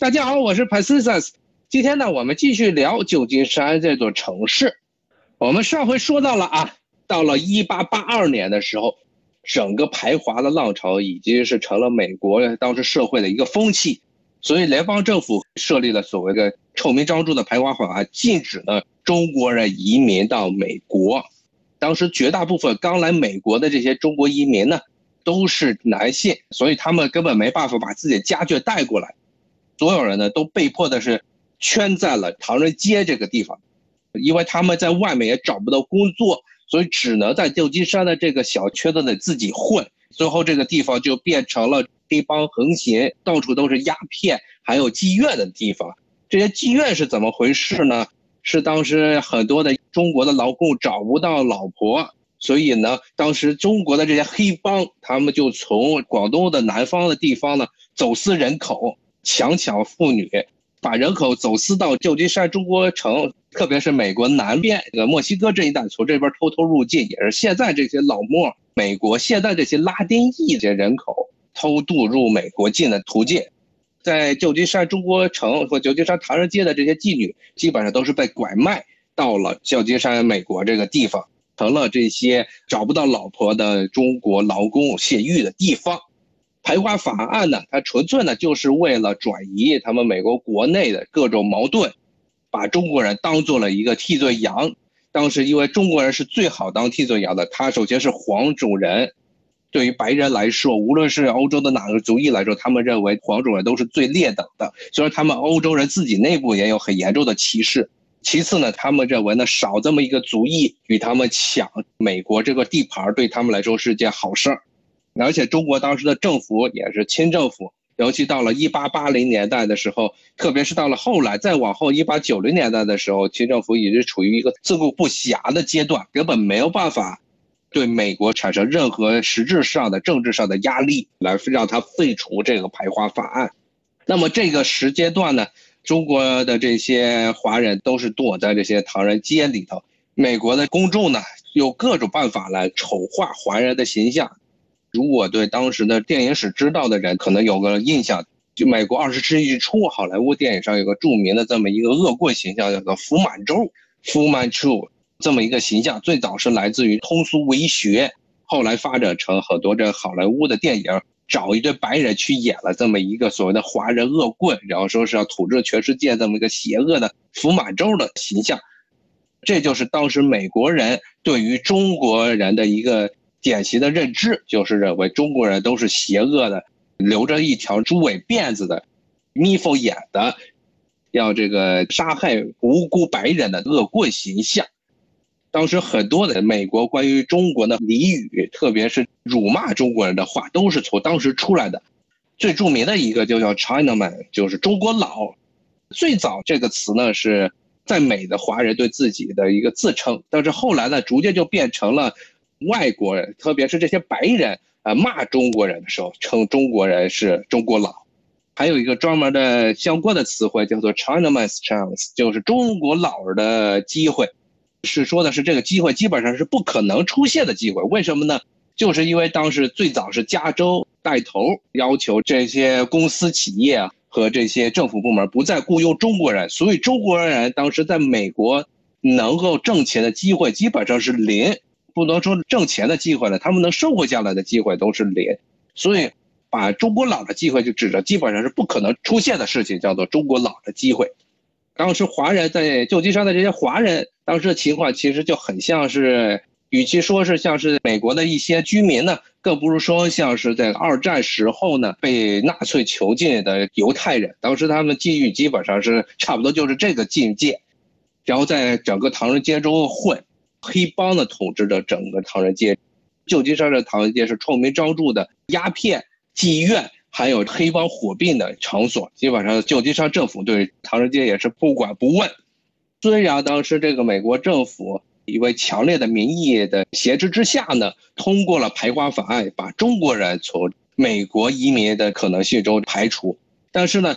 大家好，我是 Pacific。今天呢，我们继续聊旧金山这座城市。我们上回说到了啊，到了1882年的时候，整个排华的浪潮已经是成了美国当时社会的一个风气，所以联邦政府设立了所谓的臭名昭著的排华法案，禁止呢中国人移民到美国。当时绝大部分刚来美国的这些中国移民呢，都是男性，所以他们根本没办法把自己的家眷带过来。所有人呢都被迫的是圈在了唐人街这个地方，因为他们在外面也找不到工作，所以只能在旧金山的这个小圈子里自己混。最后这个地方就变成了黑帮横行、到处都是鸦片还有妓院的地方。这些妓院是怎么回事呢？是当时很多的中国的劳工找不到老婆，所以呢，当时中国的这些黑帮他们就从广东的南方的地方呢走私人口。强抢妇女，把人口走私到旧金山中国城，特别是美国南边这个墨西哥这一带，从这边偷偷入境，也是现在这些老墨美国现在这些拉丁裔这些人口偷渡入美国境的途径。在旧金山中国城和旧金山唐人街的这些妓女，基本上都是被拐卖到了旧金山美国这个地方，成了这些找不到老婆的中国劳工泄欲的地方。排华法案呢，它纯粹呢就是为了转移他们美国国内的各种矛盾，把中国人当做了一个替罪羊。当时因为中国人是最好当替罪羊的，他首先是黄种人，对于白人来说，无论是欧洲的哪个族裔来说，他们认为黄种人都是最劣等的。虽然他们欧洲人自己内部也有很严重的歧视。其次呢，他们认为呢少这么一个族裔与他们抢美国这个地盘，对他们来说是件好事儿。而且中国当时的政府也是清政府，尤其到了一八八零年代的时候，特别是到了后来再往后一八九零年代的时候，清政府已经处于一个自顾不暇的阶段，根本没有办法对美国产生任何实质上的政治上的压力，来让他废除这个排华法案。那么这个时间段呢，中国的这些华人都是躲在这些唐人街里头，美国的公众呢，有各种办法来丑化华人的形象。如果对当时的电影史知道的人，可能有个印象，就美国二十世纪初好莱坞电影上有个著名的这么一个恶棍形象，叫做福满洲 （Fu Manchu） 这么一个形象，最早是来自于通俗文学，后来发展成很多这好莱坞的电影，找一堆白人去演了这么一个所谓的华人恶棍，然后说是要统治全世界这么一个邪恶的福满洲的形象，这就是当时美国人对于中国人的一个。典型的认知就是认为中国人都是邪恶的，留着一条猪尾辫子的，眯缝眼的，要这个杀害无辜白人的恶棍形象。当时很多的美国关于中国的俚语，特别是辱骂中国人的话，都是从当时出来的。最著名的一个就叫 Chinaman，就是中国佬。最早这个词呢是在美的华人对自己的一个自称，但是后来呢，逐渐就变成了。外国人，特别是这些白人呃，骂中国人的时候，称中国人是中国佬。还有一个专门的相关的词汇叫做 Chinaman's chance，就是中国佬的机会，是说的是这个机会基本上是不可能出现的机会。为什么呢？就是因为当时最早是加州带头要求这些公司企业和这些政府部门不再雇佣中国人，所以中国人当时在美国能够挣钱的机会基本上是零。不能说挣钱的机会了，他们能生活下来的机会都是零，所以把中国佬的机会就指着基本上是不可能出现的事情，叫做中国佬的机会。当时华人在旧金山的这些华人，当时的情况其实就很像是，与其说是像是美国的一些居民呢，更不如说像是在二战时候呢被纳粹囚禁的犹太人。当时他们境遇基本上是差不多就是这个境界，然后在整个唐人街中混。黑帮的统治着整个唐人街，旧金山的唐人街是臭名昭著的鸦片、妓院，还有黑帮火并的场所。基本上，旧金山政府对唐人街也是不管不问。虽然当时这个美国政府因为强烈的民意的挟持之下呢，通过了排华法案，把中国人从美国移民的可能性中排除，但是呢。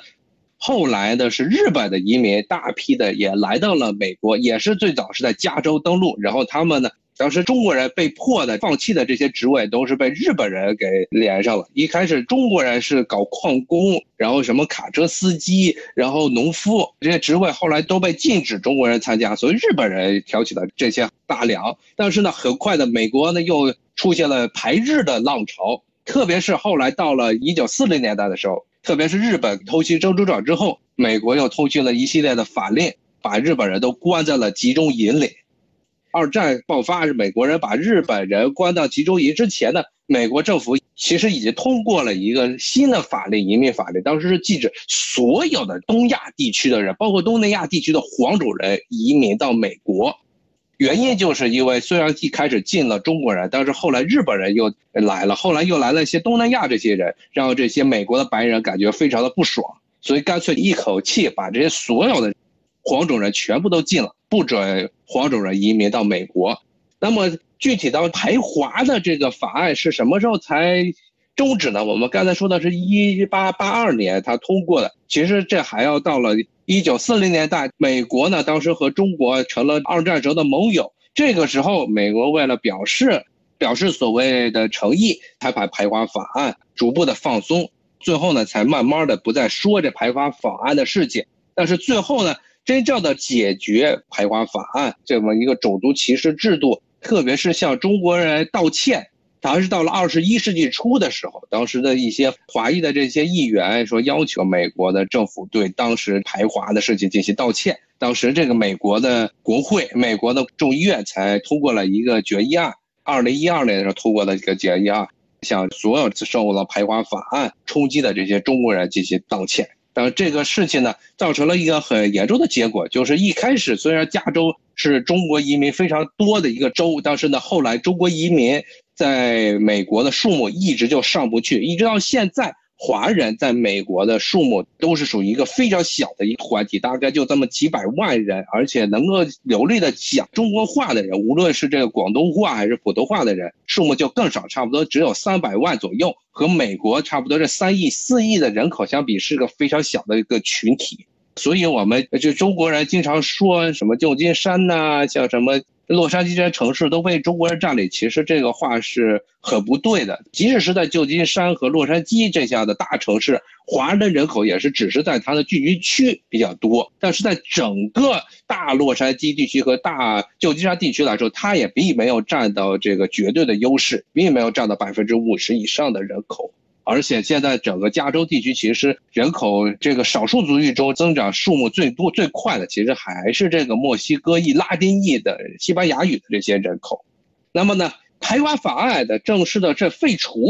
后来的是日本的移民，大批的也来到了美国，也是最早是在加州登陆，然后他们呢当时中国人被迫的放弃的这些职位，都是被日本人给连上了。一开始中国人是搞矿工，然后什么卡车司机，然后农夫这些职位，后来都被禁止中国人参加，所以日本人挑起了这些大梁。但是呢，很快的，美国呢又出现了排日的浪潮，特别是后来到了一九四零年代的时候，特别是日本偷袭珍珠港之后，美国又通行了一系列的法令，把日本人都关在了集中营里。二战爆发是美国人把日本人关到集中营之前呢，美国政府其实已经通过了一个新的法律，移民法律，当时是禁止所有的东亚地区的人，包括东南亚地区的黄种人移民到美国。原因就是因为虽然一开始进了中国人，但是后来日本人又来了，后来又来了一些东南亚这些人，让这些美国的白人感觉非常的不爽，所以干脆一口气把这些所有的黄种人全部都禁了。不准黄种人移民到美国，那么具体到排华的这个法案是什么时候才终止呢？我们刚才说的是一八八二年他通过的，其实这还要到了一九四零年代，美国呢当时和中国成了二战时候的盟友，这个时候美国为了表示表示所谓的诚意，才把排华法案逐步的放松，最后呢才慢慢的不再说这排华法案的事情，但是最后呢。真正的解决排华法案这么一个种族歧视制度，特别是向中国人道歉，还是到了二十一世纪初的时候，当时的一些华裔的这些议员说要求美国的政府对当时排华的事情进行道歉。当时这个美国的国会、美国的众议院才通过了一个决议案，二零一二年的时候通过了一个决议案，向所有受到排华法案冲击的这些中国人进行道歉。但这个事情呢，造成了一个很严重的结果，就是一开始虽然加州是中国移民非常多的一个州，但是呢，后来中国移民在美国的数目一直就上不去，一直到现在。华人在美国的数目都是属于一个非常小的一个团体，大概就这么几百万人，而且能够流利的讲中国话的人，无论是这个广东话还是普通话的人，数目就更少，差不多只有三百万左右，和美国差不多这三亿、四亿的人口相比，是个非常小的一个群体。所以，我们就中国人经常说什么旧金山呐，像什么。洛杉矶这些城市都被中国人占领，其实这个话是很不对的。即使是在旧金山和洛杉矶这样的大城市，华人的人口也是只是在它的聚集区比较多，但是在整个大洛杉矶地区和大旧金山地区来说，它也并没有占到这个绝对的优势，并没有占到百分之五十以上的人口。而且现在整个加州地区，其实人口这个少数族裔中增长数目最多最快的，其实还是这个墨西哥裔、拉丁裔的西班牙语的这些人口。那么呢，排华法案的正式的这废除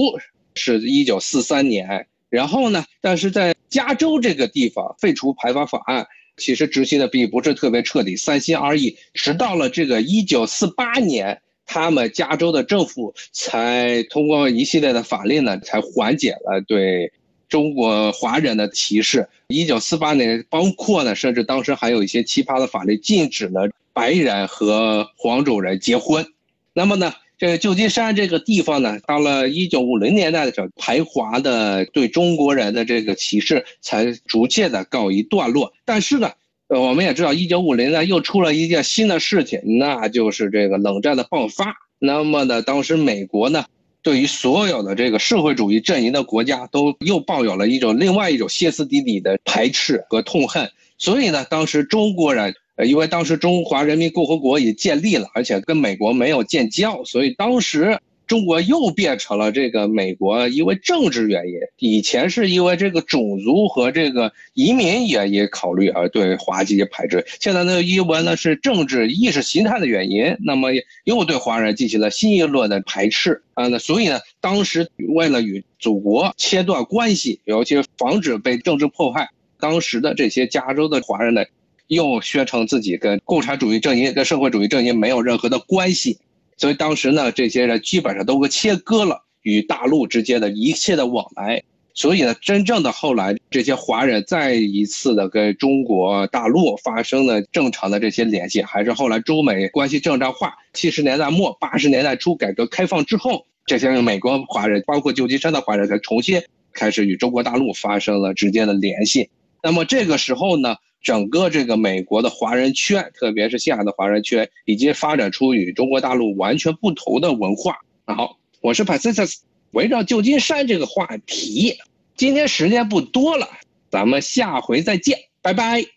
是一九四三年，然后呢，但是在加州这个地方废除排华法案，其实执行的并不是特别彻底，三心二意，直到了这个一九四八年。他们加州的政府才通过一系列的法令呢，才缓解了对中国华人的歧视。一九四八年，包括呢，甚至当时还有一些奇葩的法律，禁止了白人和黄种人结婚。那么呢，这个旧金山这个地方呢，到了一九五零年代的时候，排华的对中国人的这个歧视才逐渐的告一段落。但是呢。呃，我们也知道，一九五零年又出了一件新的事情，那就是这个冷战的爆发。那么呢，当时美国呢，对于所有的这个社会主义阵营的国家，都又抱有了一种另外一种歇斯底里的排斥和痛恨。所以呢，当时中国人，呃，因为当时中华人民共和国已建立了，而且跟美国没有建交，所以当时。中国又变成了这个美国，因为政治原因，以前是因为这个种族和这个移民原因考虑而对华进行排斥，现在呢，因为呢是政治意识形态的原因，那么又对华人进行了新一轮的排斥啊，那所以呢，当时为了与祖国切断关系，尤其是防止被政治迫害，当时的这些加州的华人呢，又宣称自己跟共产主义阵营、跟社会主义阵营没有任何的关系。所以当时呢，这些人基本上都切割了与大陆之间的一切的往来。所以呢，真正的后来这些华人再一次的跟中国大陆发生了正常的这些联系，还是后来中美关系正常化。七十年代末八十年代初改革开放之后，这些美国华人，包括旧金山的华人，才重新开始与中国大陆发生了直接的联系。那么这个时候呢，整个这个美国的华人圈，特别是西亚的华人圈，已经发展出与中国大陆完全不同的文化。好，我是 Pacific，围绕旧金山这个话题，今天时间不多了，咱们下回再见，拜拜。